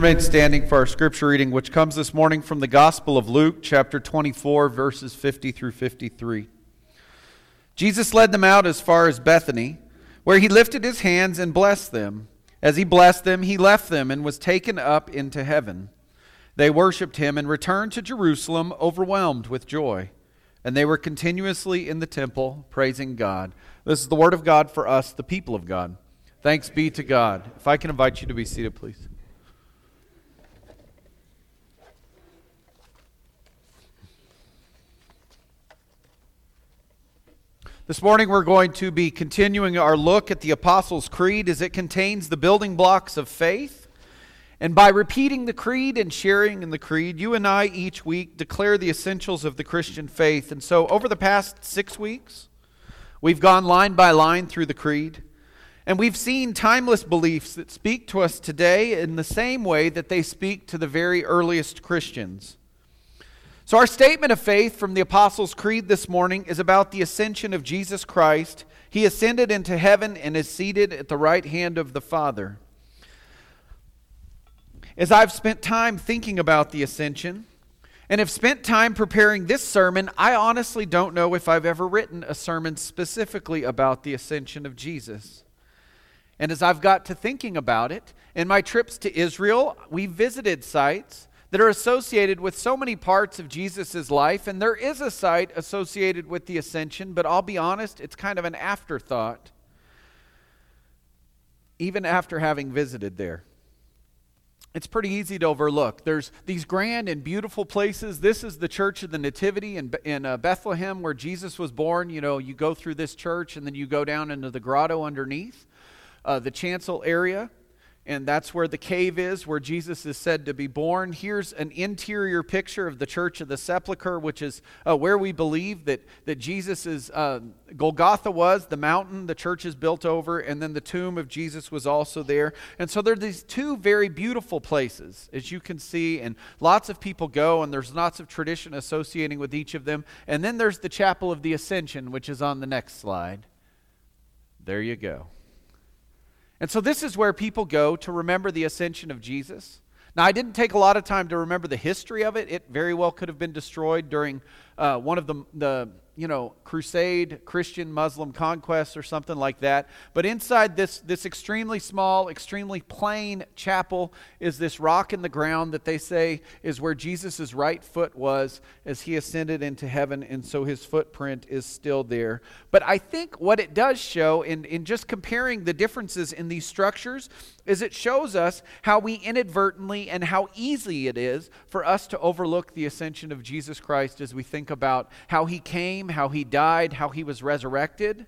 Remain standing for our scripture reading, which comes this morning from the Gospel of Luke, chapter 24, verses 50 through 53. Jesus led them out as far as Bethany, where he lifted his hands and blessed them. As he blessed them, he left them and was taken up into heaven. They worshiped him and returned to Jerusalem overwhelmed with joy. And they were continuously in the temple praising God. This is the word of God for us, the people of God. Thanks be to God. If I can invite you to be seated, please. This morning we're going to be continuing our look at the Apostles' Creed as it contains the building blocks of faith. And by repeating the creed and sharing in the creed, you and I each week declare the essentials of the Christian faith. And so over the past six weeks, we've gone line by line through the creed. And we've seen timeless beliefs that speak to us today in the same way that they speak to the very earliest Christians. So, our statement of faith from the Apostles' Creed this morning is about the ascension of Jesus Christ. He ascended into heaven and is seated at the right hand of the Father. As I've spent time thinking about the ascension and have spent time preparing this sermon, I honestly don't know if I've ever written a sermon specifically about the ascension of Jesus. And as I've got to thinking about it, in my trips to Israel, we visited sites that are associated with so many parts of Jesus' life. And there is a site associated with the ascension, but I'll be honest, it's kind of an afterthought, even after having visited there. It's pretty easy to overlook. There's these grand and beautiful places. This is the Church of the Nativity in, in uh, Bethlehem where Jesus was born. You know, you go through this church and then you go down into the grotto underneath, uh, the chancel area and that's where the cave is where Jesus is said to be born. Here's an interior picture of the Church of the Sepulchre, which is uh, where we believe that, that Jesus' uh, Golgotha was, the mountain the church is built over, and then the tomb of Jesus was also there. And so there are these two very beautiful places, as you can see, and lots of people go, and there's lots of tradition associating with each of them. And then there's the Chapel of the Ascension, which is on the next slide. There you go. And so this is where people go to remember the ascension of Jesus. Now, I didn't take a lot of time to remember the history of it. It very well could have been destroyed during uh, one of the, the you know, crusade, Christian, Muslim conquest, or something like that. But inside this, this extremely small, extremely plain chapel is this rock in the ground that they say is where Jesus' right foot was as he ascended into heaven, and so his footprint is still there. But I think what it does show in, in just comparing the differences in these structures is it shows us how we inadvertently and how easy it is for us to overlook the ascension of Jesus Christ as we think about how he came how he died, how he was resurrected,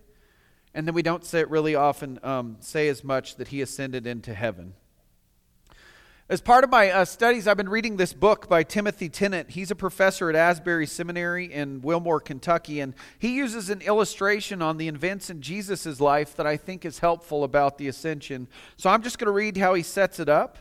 and then we don't say it really often um, say as much that he ascended into heaven. As part of my uh, studies, I've been reading this book by Timothy Tennant. He's a professor at Asbury Seminary in Wilmore, Kentucky, and he uses an illustration on the events in Jesus' life that I think is helpful about the ascension. So I'm just going to read how he sets it up,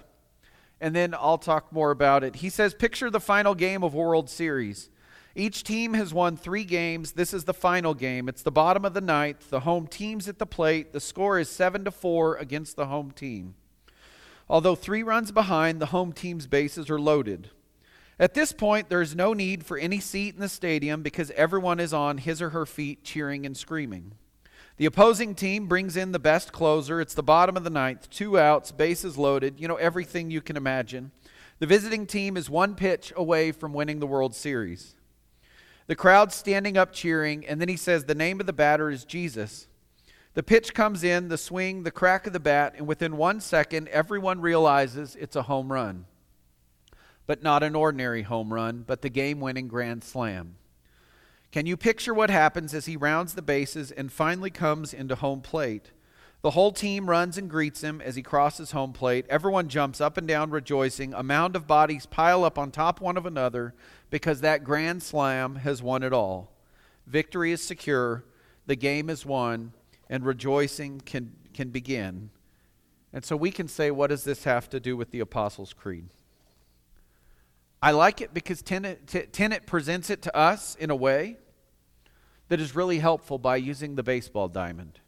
and then I'll talk more about it. He says, Picture the final game of World Series. Each team has won three games. This is the final game. It's the bottom of the ninth. The home team's at the plate. The score is 7 to 4 against the home team. Although three runs behind, the home team's bases are loaded. At this point, there is no need for any seat in the stadium because everyone is on his or her feet cheering and screaming. The opposing team brings in the best closer. It's the bottom of the ninth, two outs, bases loaded, you know, everything you can imagine. The visiting team is one pitch away from winning the World Series. The crowd standing up cheering, and then he says, The name of the batter is Jesus. The pitch comes in, the swing, the crack of the bat, and within one second, everyone realizes it's a home run. But not an ordinary home run, but the game winning grand slam. Can you picture what happens as he rounds the bases and finally comes into home plate? The whole team runs and greets him as he crosses home plate. Everyone jumps up and down rejoicing. A mound of bodies pile up on top one of another because that grand slam has won it all. Victory is secure, the game is won, and rejoicing can, can begin. And so we can say, what does this have to do with the Apostles' Creed? I like it because Tennant presents it to us in a way that is really helpful by using the baseball diamond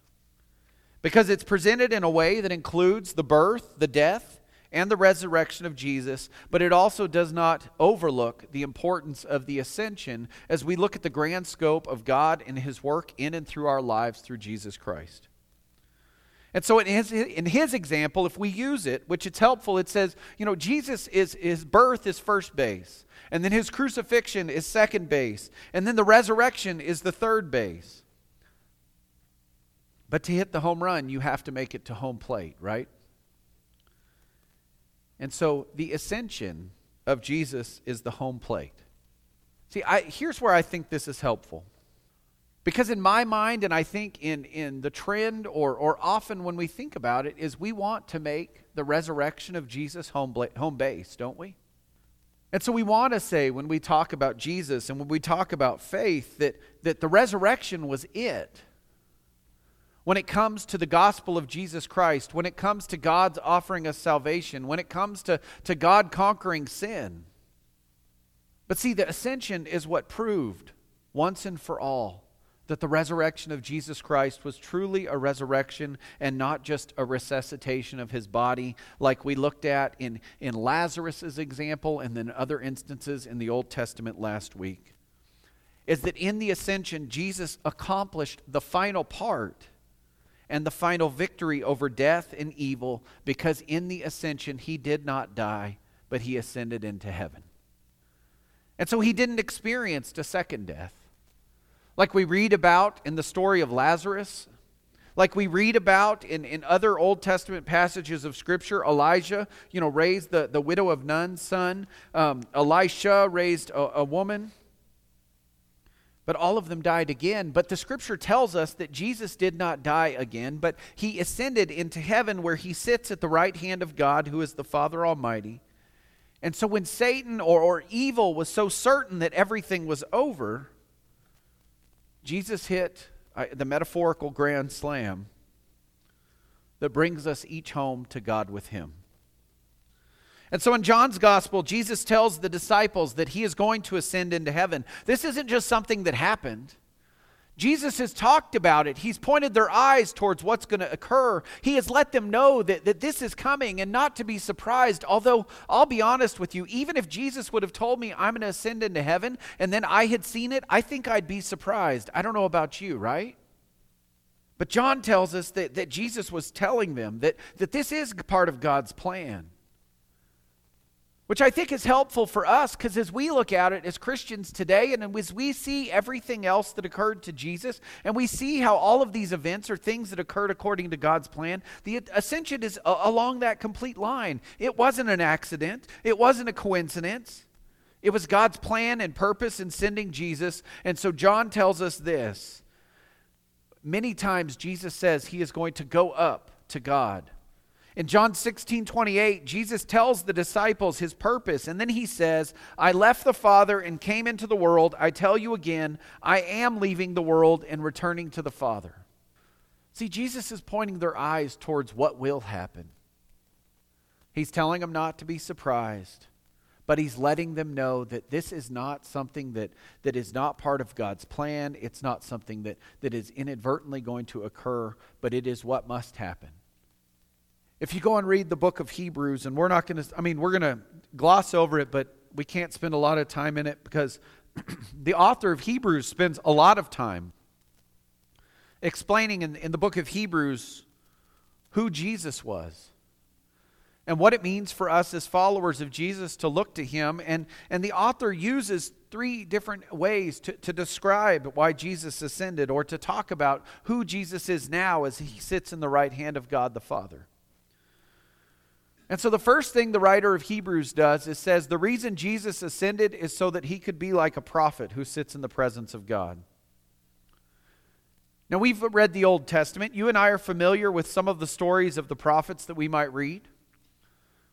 because it's presented in a way that includes the birth, the death, and the resurrection of Jesus, but it also does not overlook the importance of the ascension as we look at the grand scope of God and his work in and through our lives through Jesus Christ. And so in his, in his example, if we use it, which it's helpful, it says, you know, Jesus is his birth is first base, and then his crucifixion is second base, and then the resurrection is the third base. But to hit the home run, you have to make it to home plate, right? And so the ascension of Jesus is the home plate. See, I, here's where I think this is helpful. Because in my mind, and I think in, in the trend, or, or often when we think about it, is we want to make the resurrection of Jesus home, home base, don't we? And so we want to say when we talk about Jesus and when we talk about faith that, that the resurrection was it. When it comes to the gospel of Jesus Christ, when it comes to God's offering us salvation, when it comes to, to God conquering sin. But see, the ascension is what proved once and for all that the resurrection of Jesus Christ was truly a resurrection and not just a resuscitation of his body, like we looked at in, in Lazarus' example and then other instances in the Old Testament last week. Is that in the ascension, Jesus accomplished the final part and the final victory over death and evil because in the ascension, he did not die, but he ascended into heaven. And so he didn't experience a second death like we read about in the story of Lazarus, like we read about in, in other Old Testament passages of Scripture, Elijah, you know, raised the, the widow of Nun's son. Um, Elisha raised a, a woman. But all of them died again. But the Scripture tells us that Jesus did not die again, but he ascended into heaven where he sits at the right hand of God, who is the Father Almighty. And so when Satan or, or evil was so certain that everything was over, Jesus hit the metaphorical grand slam that brings us each home to God with Him. And so in John's gospel, Jesus tells the disciples that He is going to ascend into heaven. This isn't just something that happened. Jesus has talked about it. He's pointed their eyes towards what's going to occur. He has let them know that, that this is coming and not to be surprised. Although, I'll be honest with you, even if Jesus would have told me I'm going to ascend into heaven and then I had seen it, I think I'd be surprised. I don't know about you, right? But John tells us that, that Jesus was telling them that, that this is part of God's plan which I think is helpful for us because as we look at it as Christians today, and as we see everything else that occurred to Jesus, and we see how all of these events are things that occurred according to God's plan, the ascension is along that complete line. It wasn't an accident, it wasn't a coincidence. It was God's plan and purpose in sending Jesus. And so John tells us this. Many times Jesus says he is going to go up to God. In John 16, 28, Jesus tells the disciples his purpose, and then he says, I left the Father and came into the world. I tell you again, I am leaving the world and returning to the Father. See, Jesus is pointing their eyes towards what will happen. He's telling them not to be surprised, but he's letting them know that this is not something that, that is not part of God's plan. It's not something that, that is inadvertently going to occur, but it is what must happen. If you go and read the book of Hebrews, and we're not going to, I mean, we're going to gloss over it, but we can't spend a lot of time in it because the author of Hebrews spends a lot of time explaining in, in the book of Hebrews who Jesus was and what it means for us as followers of Jesus to look to him. And, and the author uses three different ways to, to describe why Jesus ascended or to talk about who Jesus is now as he sits in the right hand of God the Father. And so the first thing the writer of Hebrews does is says the reason Jesus ascended is so that he could be like a prophet who sits in the presence of God. Now we've read the Old Testament. You and I are familiar with some of the stories of the prophets that we might read.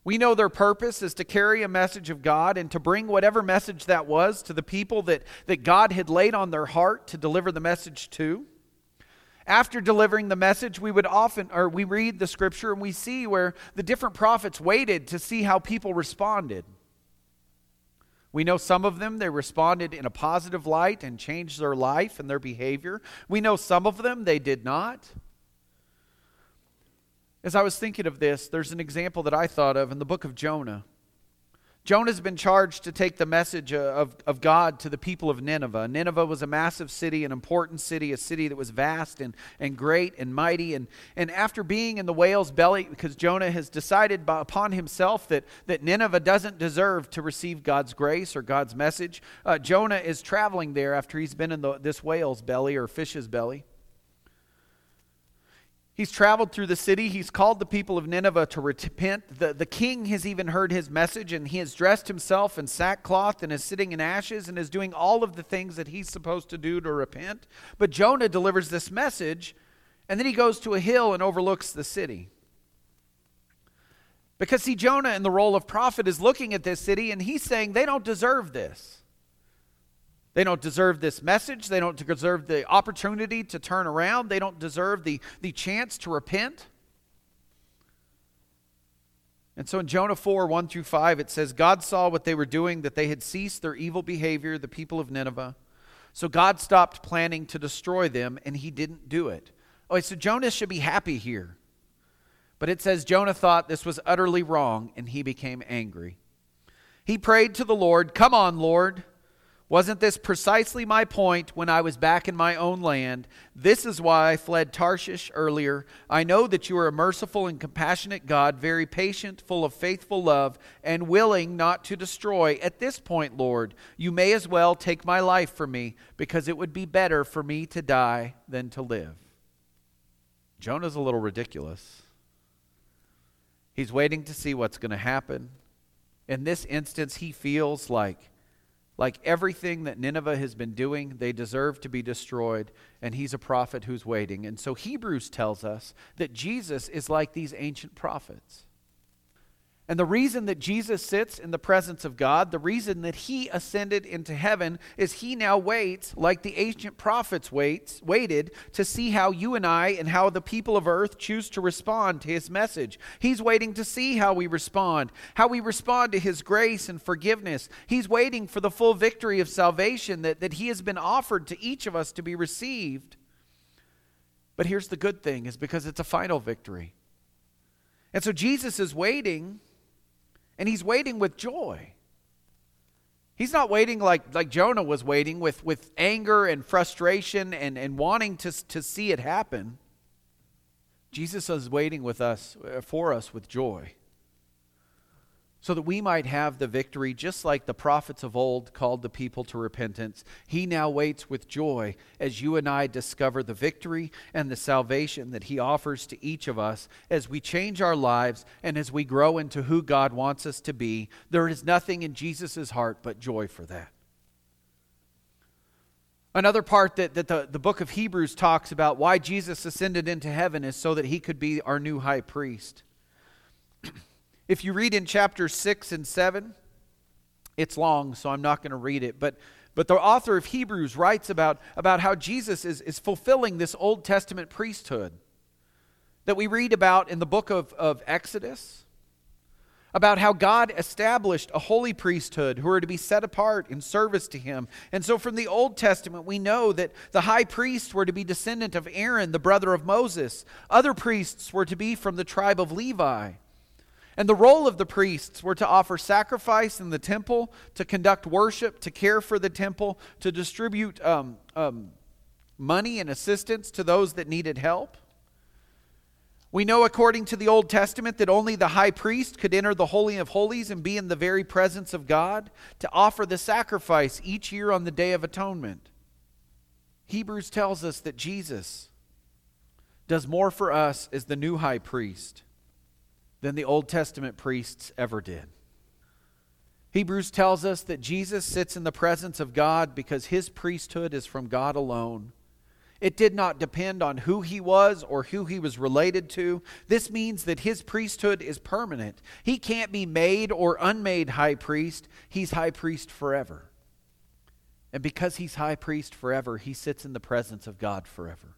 We know their purpose is to carry a message of God and to bring whatever message that was to the people that, that God had laid on their heart to deliver the message to after delivering the message, we would often, or we read the scripture and we see where the different prophets waited to see how people responded. We know some of them, they responded in a positive light and changed their life and their behavior. We know some of them, they did not. As I was thinking of this, there's an example that I thought of in the book of Jonah. Jonah's been charged to take the message of, of God to the people of Nineveh. Nineveh was a massive city, an important city, a city that was vast and, and great and mighty. And, and after being in the whale's belly, because Jonah has decided by, upon himself that, that Nineveh doesn't deserve to receive God's grace or God's message, uh, Jonah is traveling there after he's been in the, this whale's belly or fish's belly. He's traveled through the city. He's called the people of Nineveh to repent. The, the king has even heard his message, and he has dressed himself in sackcloth and is sitting in ashes and is doing all of the things that he's supposed to do to repent. But Jonah delivers this message, and then he goes to a hill and overlooks the city. Because, see, Jonah, in the role of prophet, is looking at this city and he's saying they don't deserve this. They don't deserve this message. They don't deserve the opportunity to turn around. They don't deserve the, the chance to repent. And so in Jonah 4 1 through 5, it says, God saw what they were doing, that they had ceased their evil behavior, the people of Nineveh. So God stopped planning to destroy them, and he didn't do it. Oh, so Jonah should be happy here. But it says Jonah thought this was utterly wrong, and he became angry. He prayed to the Lord, Come on, Lord. Wasn't this precisely my point when I was back in my own land? This is why I fled Tarshish earlier. I know that you are a merciful and compassionate God, very patient, full of faithful love, and willing not to destroy. At this point, Lord, you may as well take my life from me, because it would be better for me to die than to live. Jonah's a little ridiculous. He's waiting to see what's going to happen. In this instance, he feels like like everything that Nineveh has been doing, they deserve to be destroyed, and he's a prophet who's waiting. And so Hebrews tells us that Jesus is like these ancient prophets. And the reason that Jesus sits in the presence of God, the reason that he ascended into heaven, is he now waits, like the ancient prophets waits, waited, to see how you and I and how the people of earth choose to respond to his message. He's waiting to see how we respond, how we respond to his grace and forgiveness. He's waiting for the full victory of salvation that, that he has been offered to each of us to be received. But here's the good thing is because it's a final victory. And so Jesus is waiting and he's waiting with joy. He's not waiting like, like Jonah was waiting with, with anger and frustration and, and wanting to, to see it happen. Jesus is waiting with us uh, for us with joy so that we might have the victory, just like the prophets of old called the people to repentance. He now waits with joy as you and I discover the victory and the salvation that He offers to each of us as we change our lives and as we grow into who God wants us to be. There is nothing in Jesus' heart but joy for that. Another part that, that the, the book of Hebrews talks about why Jesus ascended into heaven is so that He could be our new high priest. If you read in chapters 6 and 7, it's long, so I'm not going to read it. But, but the author of Hebrews writes about, about how Jesus is, is fulfilling this Old Testament priesthood that we read about in the book of, of Exodus, about how God established a holy priesthood who are to be set apart in service to him. And so from the Old Testament, we know that the high priests were to be descendant of Aaron, the brother of Moses. Other priests were to be from the tribe of Levi. And the role of the priests were to offer sacrifice in the temple, to conduct worship, to care for the temple, to distribute um, um, money and assistance to those that needed help. We know, according to the Old Testament, that only the high priest could enter the Holy of Holies and be in the very presence of God to offer the sacrifice each year on the Day of Atonement. Hebrews tells us that Jesus does more for us as the new high priest than the Old Testament priests ever did. Hebrews tells us that Jesus sits in the presence of God because his priesthood is from God alone. It did not depend on who he was or who he was related to. This means that his priesthood is permanent. He can't be made or unmade high priest, he's high priest forever. And because he's high priest forever, he sits in the presence of God forever.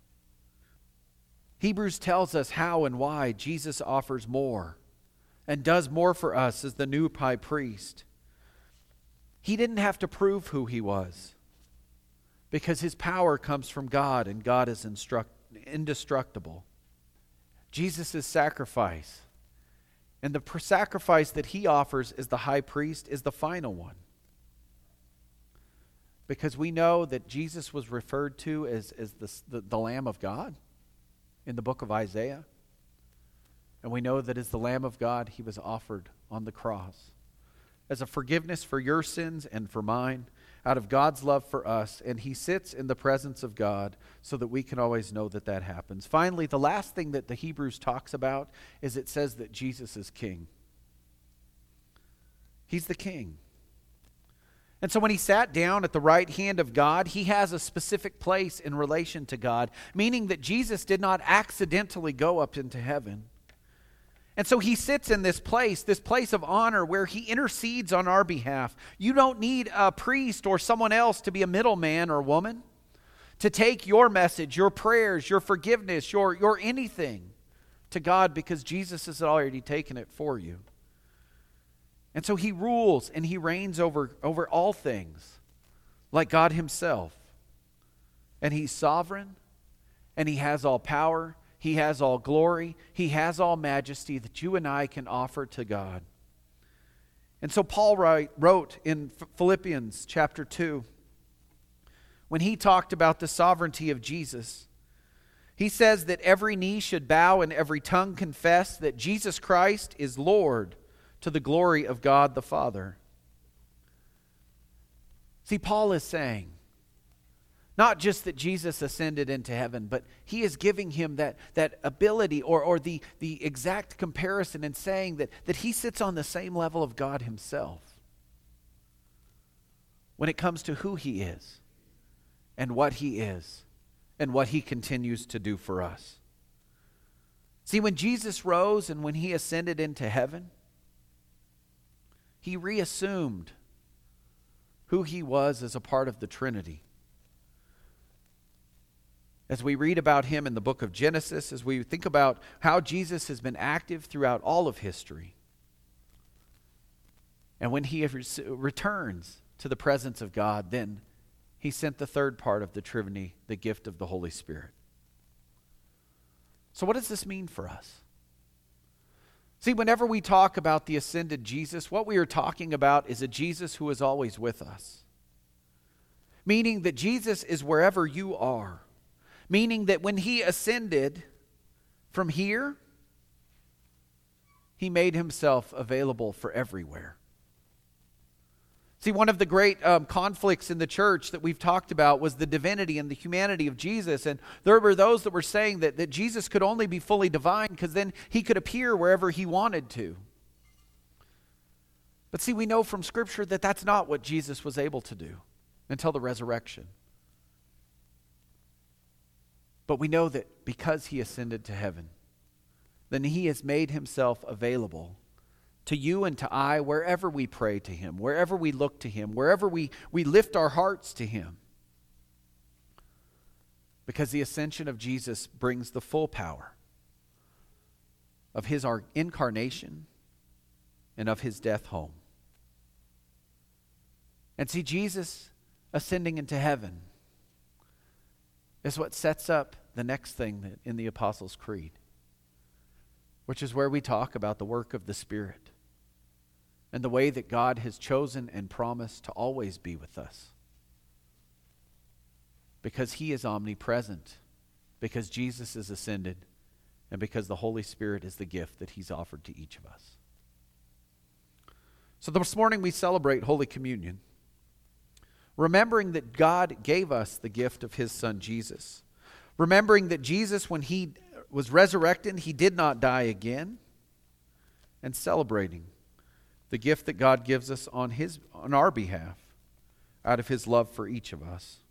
Hebrews tells us how and why Jesus offers more and does more for us as the new high priest. He didn't have to prove who he was because his power comes from God and God is indestructible. Jesus' sacrifice. And the sacrifice that he offers as the high priest is the final one. Because we know that Jesus was referred to as, as the, the, the Lamb of God in the book of Isaiah. And we know that as the Lamb of God, he was offered on the cross as a forgiveness for your sins and for mine out of God's love for us, and he sits in the presence of God so that we can always know that that happens. Finally, the last thing that the Hebrews talks about is it says that Jesus is king. He's the king. And so when he sat down at the right hand of God, he has a specific place in relation to God, meaning that Jesus did not accidentally go up into heaven. And so he sits in this place, this place of honor where he intercedes on our behalf. You don't need a priest or someone else to be a middleman or woman to take your message, your prayers, your forgiveness, your, your anything to God because Jesus has already taken it for you. And so he rules and he reigns over, over all things like God himself. And he's sovereign and he has all power he has all glory. He has all majesty that you and I can offer to God. And so Paul write, wrote in Philippians chapter 2, when he talked about the sovereignty of Jesus, he says that every knee should bow and every tongue confess that Jesus Christ is Lord to the glory of God the Father. See, Paul is saying not just that Jesus ascended into heaven, but he is giving him that, that ability or, or the, the exact comparison and saying that, that he sits on the same level of God himself when it comes to who he is and what he is and what he continues to do for us. See, when Jesus rose and when he ascended into heaven, he reassumed who he was as a part of the Trinity as we read about him in the book of Genesis, as we think about how Jesus has been active throughout all of history. And when he returns to the presence of God, then he sent the third part of the Trinity, the gift of the Holy Spirit. So, what does this mean for us? See, whenever we talk about the ascended Jesus, what we are talking about is a Jesus who is always with us. Meaning that Jesus is wherever you are meaning that when he ascended from here, he made himself available for everywhere. See, one of the great um, conflicts in the church that we've talked about was the divinity and the humanity of Jesus. And there were those that were saying that, that Jesus could only be fully divine because then he could appear wherever he wanted to. But see, we know from Scripture that that's not what Jesus was able to do until the resurrection. But we know that because he ascended to heaven, then he has made himself available to you and to I wherever we pray to him, wherever we look to him, wherever we, we lift our hearts to him. Because the ascension of Jesus brings the full power of his incarnation and of his death home. And see, Jesus ascending into heaven is what sets up the next thing in the Apostles' Creed, which is where we talk about the work of the Spirit and the way that God has chosen and promised to always be with us. Because He is omnipresent, because Jesus is ascended, and because the Holy Spirit is the gift that He's offered to each of us. So this morning we celebrate Holy Communion remembering that God gave us the gift of his son Jesus. Remembering that Jesus, when he was resurrected, he did not die again. And celebrating the gift that God gives us on, his, on our behalf out of his love for each of us.